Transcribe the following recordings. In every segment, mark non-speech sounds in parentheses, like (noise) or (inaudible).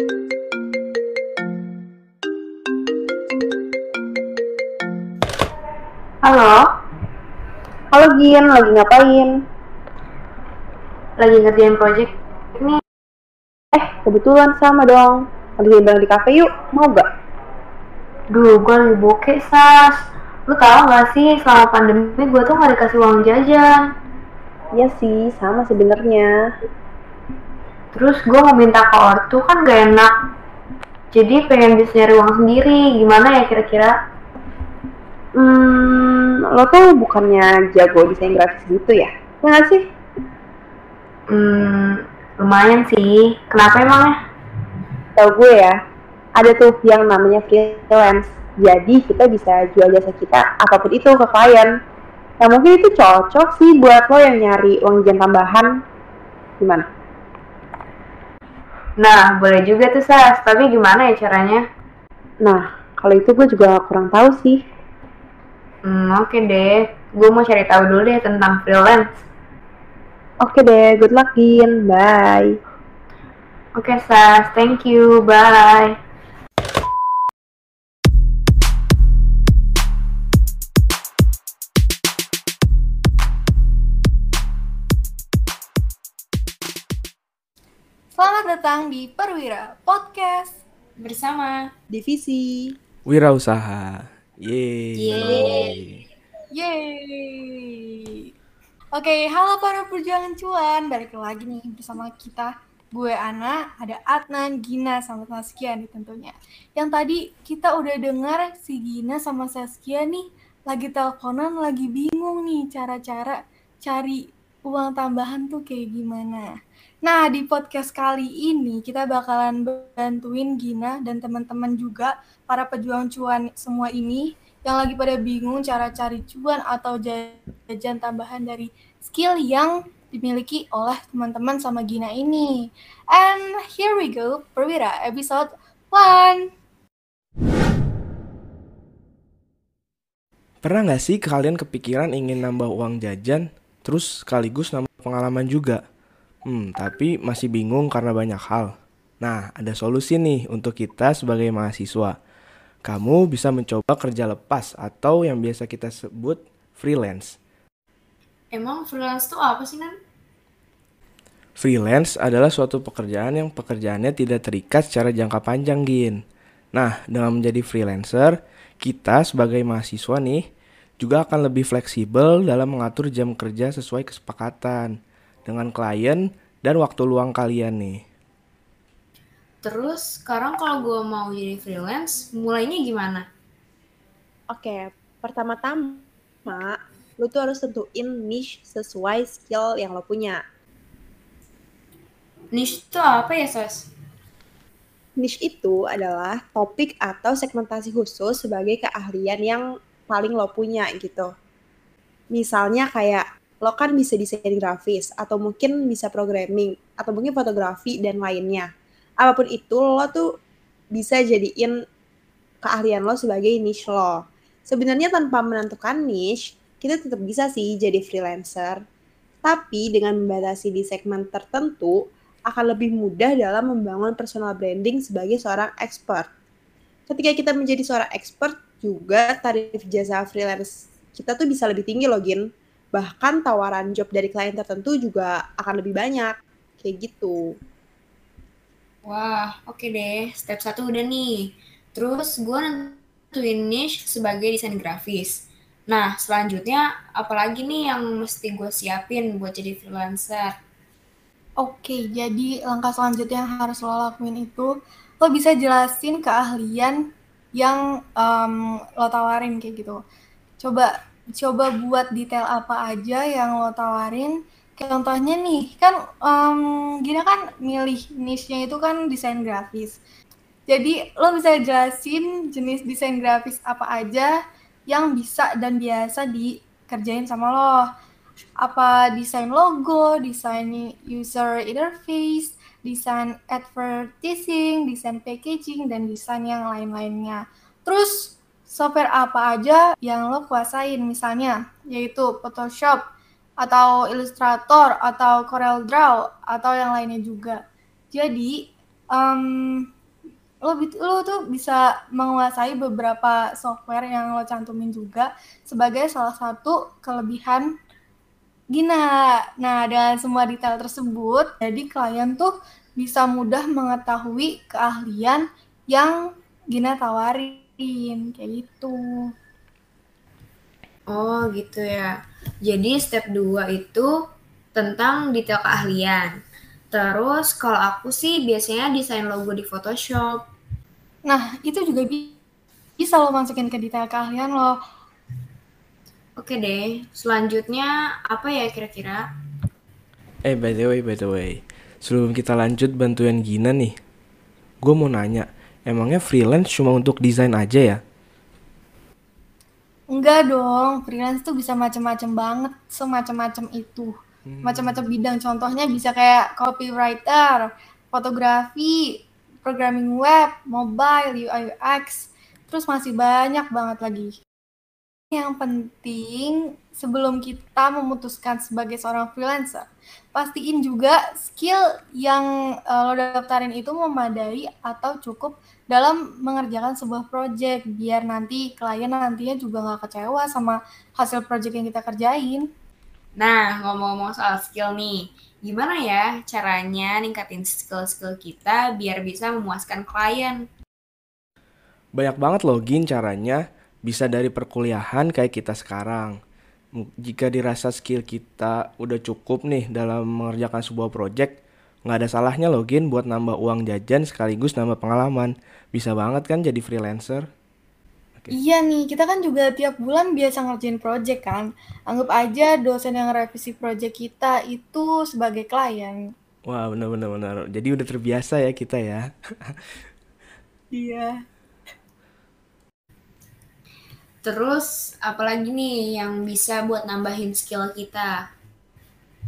Halo, Halo Gin, lagi ngapain? lagi ngerjain project ini. Eh, kebetulan sama dong. Habis bareng di cafe yuk, mau gak? Duh, gue lagi bokeh, Sas. Lu tau gak sih, selama pandemi gue tuh gak dikasih uang jajan. Iya sih, sama sebenarnya. Terus gue mau minta ke ortu kan gak enak. Jadi pengen bisa nyari uang sendiri. Gimana ya kira-kira? Hmm, lo tuh bukannya jago desain grafis gitu ya? Ya nggak sih? Hmm, lumayan sih. Kenapa emangnya? Tahu gue ya, ada tuh yang namanya freelance. Jadi kita bisa jual jasa kita apa pun itu ke klien. Nah mungkin itu cocok sih buat lo yang nyari uang jajan tambahan. Gimana? Nah, boleh juga tuh, Sas. Tapi gimana ya caranya? Nah, kalau itu gue juga kurang tahu sih. Hmm, oke deh. Gue mau cari tahu dulu deh tentang freelance. Oke deh, good luck Gin. Bye. Oke, Sas. Thank you. Bye. Selamat datang di Perwira Podcast. Bersama. Divisi. Wirausaha. Yeay. Yeay. Yeay. Oke, halo para perjuangan cuan. Balik lagi nih bersama kita. Gue Ana, ada Adnan, Gina, sama Saskia nih tentunya. Yang tadi kita udah dengar si Gina sama Saskia nih lagi teleponan, lagi bingung nih cara-cara cari uang tambahan tuh kayak gimana. Nah, di podcast kali ini kita bakalan bantuin Gina dan teman-teman juga para pejuang cuan semua ini yang lagi pada bingung cara cari cuan atau jajan tambahan dari skill yang dimiliki oleh teman-teman sama Gina ini. And here we go, Perwira episode 1. Pernah nggak sih kalian kepikiran ingin nambah uang jajan, terus sekaligus nambah pengalaman juga? Hmm, tapi masih bingung karena banyak hal. Nah, ada solusi nih untuk kita sebagai mahasiswa. Kamu bisa mencoba kerja lepas atau yang biasa kita sebut freelance. Emang freelance tuh apa sih, Nan? Freelance adalah suatu pekerjaan yang pekerjaannya tidak terikat secara jangka panjang, Gin. Nah, dengan menjadi freelancer, kita sebagai mahasiswa nih juga akan lebih fleksibel dalam mengatur jam kerja sesuai kesepakatan dengan klien dan waktu luang kalian nih. Terus sekarang kalau gue mau jadi freelance, mulainya gimana? Oke, pertama-tama lu tuh harus tentuin niche sesuai skill yang lo punya. Niche itu apa ya, Sos? Niche itu adalah topik atau segmentasi khusus sebagai keahlian yang paling lo punya gitu. Misalnya kayak lo kan bisa desain grafis atau mungkin bisa programming atau mungkin fotografi dan lainnya. Apa pun itu lo tuh bisa jadiin keahlian lo sebagai niche lo. Sebenarnya tanpa menentukan niche, kita tetap bisa sih jadi freelancer. Tapi dengan membatasi di segmen tertentu, akan lebih mudah dalam membangun personal branding sebagai seorang expert. Ketika kita menjadi seorang expert, juga tarif jasa freelance kita tuh bisa lebih tinggi loh, Gin. Bahkan tawaran job dari klien tertentu juga akan lebih banyak. Kayak gitu. Wah, oke deh. Step satu udah nih. Terus gue nentuin niche sebagai desain grafis. Nah, selanjutnya apalagi nih yang mesti gue siapin buat jadi freelancer? Oke, jadi langkah selanjutnya yang harus lo lakuin itu, lo bisa jelasin keahlian yang um, lo tawarin kayak gitu. Coba coba buat detail apa aja yang lo tawarin. Contohnya nih, kan um, Gina kan milih niche-nya itu kan desain grafis. Jadi lo bisa jelasin jenis desain grafis apa aja yang bisa dan biasa dikerjain sama lo apa desain logo, desain user interface, desain advertising, desain packaging, dan desain yang lain-lainnya. Terus software apa aja yang lo kuasain misalnya, yaitu Photoshop, atau Illustrator, atau Corel Draw, atau yang lainnya juga. Jadi, um, lo, lo tuh bisa menguasai beberapa software yang lo cantumin juga sebagai salah satu kelebihan Gina. Nah, dengan semua detail tersebut, jadi klien tuh bisa mudah mengetahui keahlian yang Gina tawarin, kayak gitu. Oh, gitu ya. Jadi step 2 itu tentang detail keahlian. Terus kalau aku sih biasanya desain logo di Photoshop. Nah, itu juga bisa lo masukin ke detail keahlian lo. Oke deh, selanjutnya apa ya kira-kira? Eh, by the way, by the way. Sebelum kita lanjut bantuin Gina nih, gue mau nanya, emangnya freelance cuma untuk desain aja ya? Enggak dong, freelance tuh bisa macam-macam banget, semacam-macam itu. Hmm. Macam-macam bidang, contohnya bisa kayak copywriter, fotografi, programming web, mobile, UI UX, terus masih banyak banget lagi. Yang penting sebelum kita memutuskan sebagai seorang freelancer, pastiin juga skill yang uh, lo daftarin itu memadai atau cukup dalam mengerjakan sebuah project biar nanti klien nantinya juga nggak kecewa sama hasil project yang kita kerjain. Nah, ngomong-ngomong soal skill nih, gimana ya caranya ningkatin skill-skill kita biar bisa memuaskan klien? Banyak banget login caranya bisa dari perkuliahan kayak kita sekarang. Jika dirasa skill kita udah cukup nih dalam mengerjakan sebuah project, nggak ada salahnya login buat nambah uang jajan sekaligus nambah pengalaman. Bisa banget kan jadi freelancer? Okay. Iya nih, kita kan juga tiap bulan biasa ngerjain project kan. Anggap aja dosen yang revisi project kita itu sebagai klien. Wah, benar-benar benar. Jadi udah terbiasa ya kita ya. (laughs) iya. Terus apalagi nih yang bisa buat nambahin skill kita?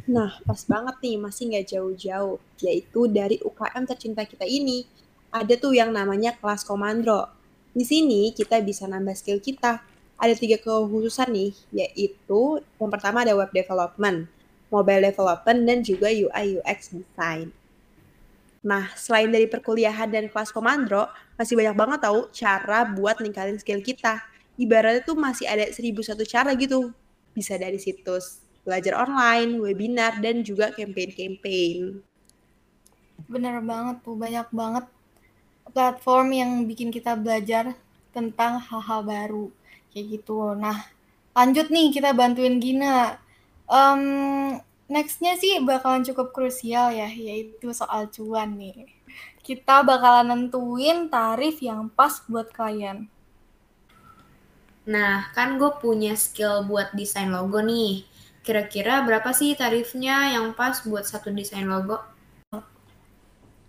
Nah, pas banget nih, masih nggak jauh-jauh. Yaitu dari UKM tercinta kita ini. Ada tuh yang namanya kelas komandro. Di sini kita bisa nambah skill kita. Ada tiga kekhususan nih, yaitu yang pertama ada web development, mobile development, dan juga UI UX design. Nah, selain dari perkuliahan dan kelas komandro, masih banyak banget tahu cara buat ningkatin skill kita ibaratnya tuh masih ada seribu satu cara gitu. Bisa dari situs belajar online, webinar, dan juga campaign-campaign. Bener banget tuh, banyak banget platform yang bikin kita belajar tentang hal-hal baru kayak gitu. Nah, lanjut nih kita bantuin Gina. Um, nextnya sih bakalan cukup krusial ya, yaitu soal cuan nih. Kita bakalan nentuin tarif yang pas buat klien. Nah, kan gue punya skill buat desain logo nih. Kira-kira berapa sih tarifnya yang pas buat satu desain logo?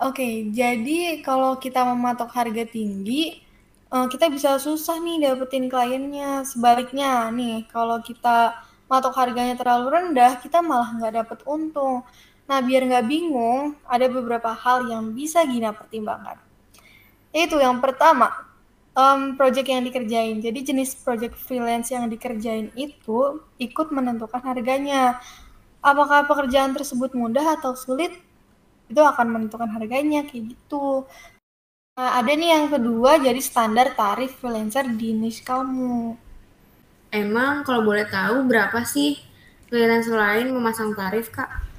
Oke, jadi kalau kita mematok harga tinggi, eh, kita bisa susah nih dapetin kliennya. Sebaliknya nih, kalau kita matok harganya terlalu rendah, kita malah nggak dapet untung. Nah, biar nggak bingung, ada beberapa hal yang bisa Gina pertimbangkan. Itu yang pertama, um, project yang dikerjain. Jadi jenis project freelance yang dikerjain itu ikut menentukan harganya. Apakah pekerjaan tersebut mudah atau sulit? Itu akan menentukan harganya kayak gitu. Nah, ada nih yang kedua jadi standar tarif freelancer di niche kamu. Emang kalau boleh tahu berapa sih freelancer lain memasang tarif, Kak?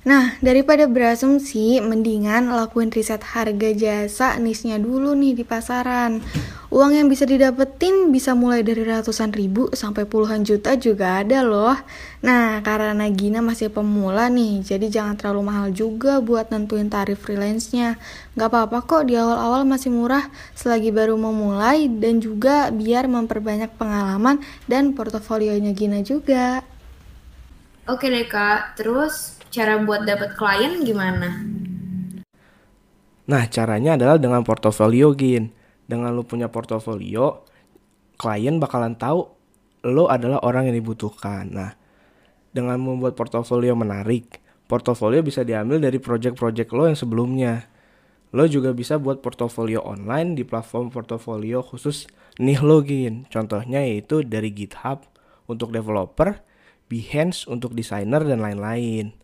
Nah, daripada berasumsi, mendingan lakuin riset harga jasa nisnya dulu nih di pasaran. Uang yang bisa didapetin bisa mulai dari ratusan ribu sampai puluhan juta juga ada loh. Nah, karena Gina masih pemula nih, jadi jangan terlalu mahal juga buat nentuin tarif freelance-nya. Gak apa-apa kok di awal-awal masih murah selagi baru memulai dan juga biar memperbanyak pengalaman dan portofolionya Gina juga. Oke deh kak, terus cara buat dapat klien gimana? Nah, caranya adalah dengan portofolio, Gin. Dengan lu punya portofolio, klien bakalan tahu lo adalah orang yang dibutuhkan. Nah, dengan membuat portofolio menarik, portofolio bisa diambil dari project-project lo yang sebelumnya. Lo juga bisa buat portofolio online di platform portofolio khusus nih login. Contohnya yaitu dari GitHub untuk developer, Behance untuk desainer dan lain-lain.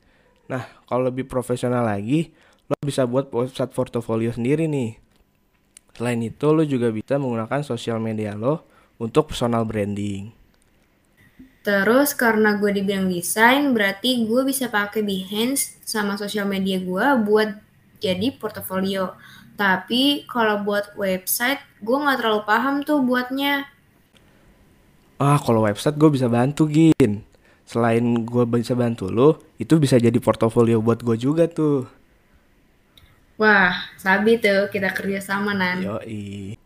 Nah, kalau lebih profesional lagi, lo bisa buat website portofolio sendiri nih. Selain itu, lo juga bisa menggunakan sosial media lo untuk personal branding. Terus karena gue di bidang desain, berarti gue bisa pakai Behance sama sosial media gue buat jadi portofolio. Tapi kalau buat website, gue nggak terlalu paham tuh buatnya. Ah, kalau website gue bisa bantu, Gin. Selain gue bisa bantu lo, itu bisa jadi portofolio buat gue juga tuh. Wah, sabi tuh kita kerja sama, Nan. Yoi.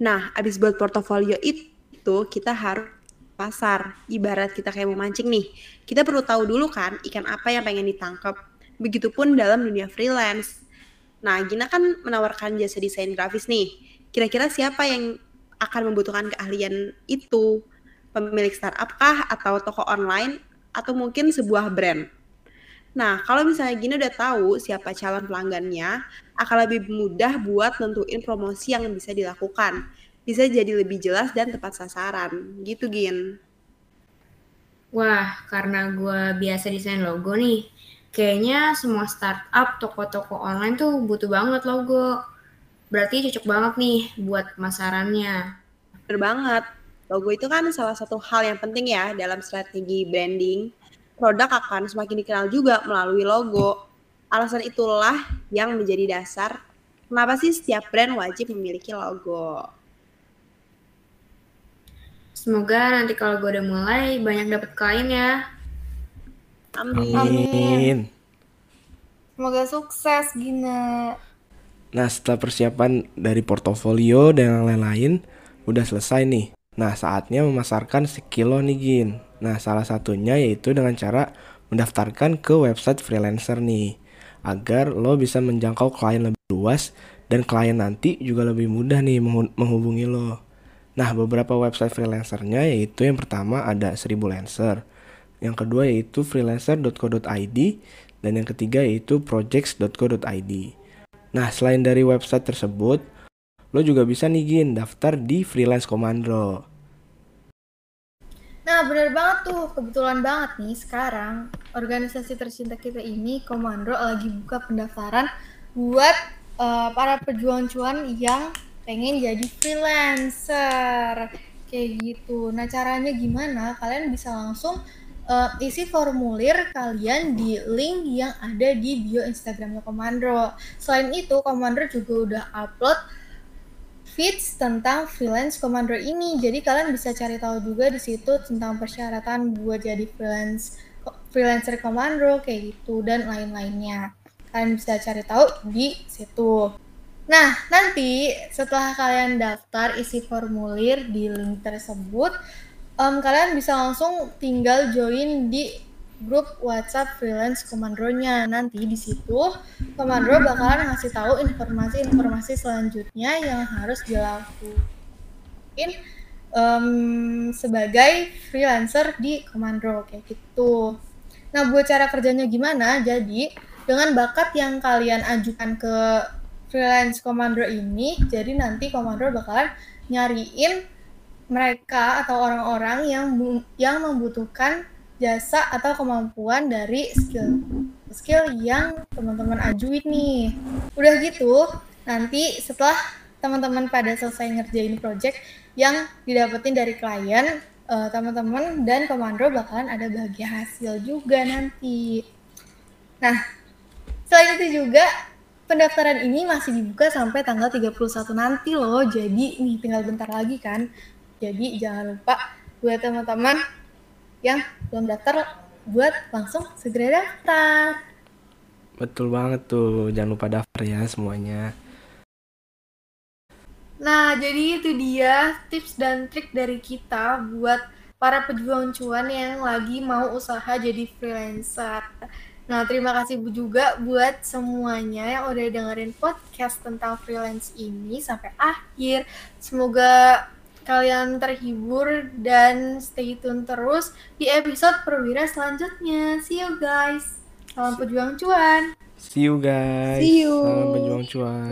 Nah, abis buat portofolio itu, kita harus pasar. Ibarat kita kayak mau mancing nih, kita perlu tahu dulu kan ikan apa yang pengen ditangkap. Begitupun dalam dunia freelance. Nah, Gina kan menawarkan jasa desain grafis nih. Kira-kira siapa yang akan membutuhkan keahlian itu? Pemilik startup kah atau toko online atau mungkin sebuah brand? Nah, kalau misalnya Gina udah tahu siapa calon pelanggannya, akan lebih mudah buat nentuin promosi yang bisa dilakukan. Bisa jadi lebih jelas dan tepat sasaran. Gitu, Gin. Wah, karena gue biasa desain logo nih, kayaknya semua startup, toko-toko online tuh butuh banget logo. Berarti cocok banget nih buat pemasarannya. Bener banget. Logo itu kan salah satu hal yang penting ya dalam strategi branding. Produk akan semakin dikenal juga melalui logo. Alasan itulah yang menjadi dasar kenapa sih setiap brand wajib memiliki logo. Semoga nanti kalau gue udah mulai banyak dapet klien ya. Amin. Amin. Semoga sukses, Gina. Nah, setelah persiapan dari portofolio dan yang lain-lain, udah selesai nih. Nah, saatnya memasarkan sekilo nih, Gin. Nah, salah satunya yaitu dengan cara mendaftarkan ke website freelancer nih. Agar lo bisa menjangkau klien lebih luas dan klien nanti juga lebih mudah nih menghu- menghubungi lo. Nah, beberapa website freelancernya yaitu yang pertama ada 1000 Lancer. Yang kedua yaitu freelancer.co.id dan yang ketiga yaitu projects.co.id. Nah, selain dari website tersebut, lo juga bisa nih Gin daftar di Freelance Komando. Nah, bener banget tuh. Kebetulan banget nih sekarang organisasi tercinta kita ini, Komando, lagi buka pendaftaran buat eh, para pejuang cuan yang pengen jadi freelancer. Kayak gitu. Nah, caranya gimana? Kalian bisa langsung eh, isi formulir kalian di link yang ada di bio Instagramnya Komando. Selain itu, Komando juga udah upload feeds tentang freelance commander ini. Jadi kalian bisa cari tahu juga di situ tentang persyaratan buat jadi freelance freelancer commander kayak gitu dan lain-lainnya. Kalian bisa cari tahu di situ. Nah, nanti setelah kalian daftar isi formulir di link tersebut, em, kalian bisa langsung tinggal join di grup WhatsApp freelance komandronya. Nanti di situ komandro bakalan ngasih tahu informasi-informasi selanjutnya yang harus dilakuin em, sebagai freelancer di komandro kayak gitu. Nah, buat cara kerjanya gimana? Jadi, dengan bakat yang kalian ajukan ke freelance komandro ini, jadi nanti komandro bakalan nyariin mereka atau orang-orang yang yang membutuhkan jasa atau kemampuan dari skill skill yang teman-teman ajuin nih. Udah gitu, nanti setelah teman-teman pada selesai ngerjain project yang didapetin dari klien, eh, teman-teman dan komando bakalan ada bahagia hasil juga nanti. Nah, selain itu juga pendaftaran ini masih dibuka sampai tanggal 31 nanti loh. Jadi nih tinggal bentar lagi kan. Jadi jangan lupa buat teman-teman yang belum daftar buat langsung segera daftar. Betul banget tuh, jangan lupa daftar ya semuanya. Nah, jadi itu dia tips dan trik dari kita buat para pejuang cuan yang lagi mau usaha jadi freelancer. Nah, terima kasih juga buat semuanya yang udah dengerin podcast tentang freelance ini sampai akhir. Semoga kalian terhibur dan stay tune terus di episode perwira selanjutnya. See you guys. Salam pejuang cuan. See you guys. See you. Salam pejuang cuan.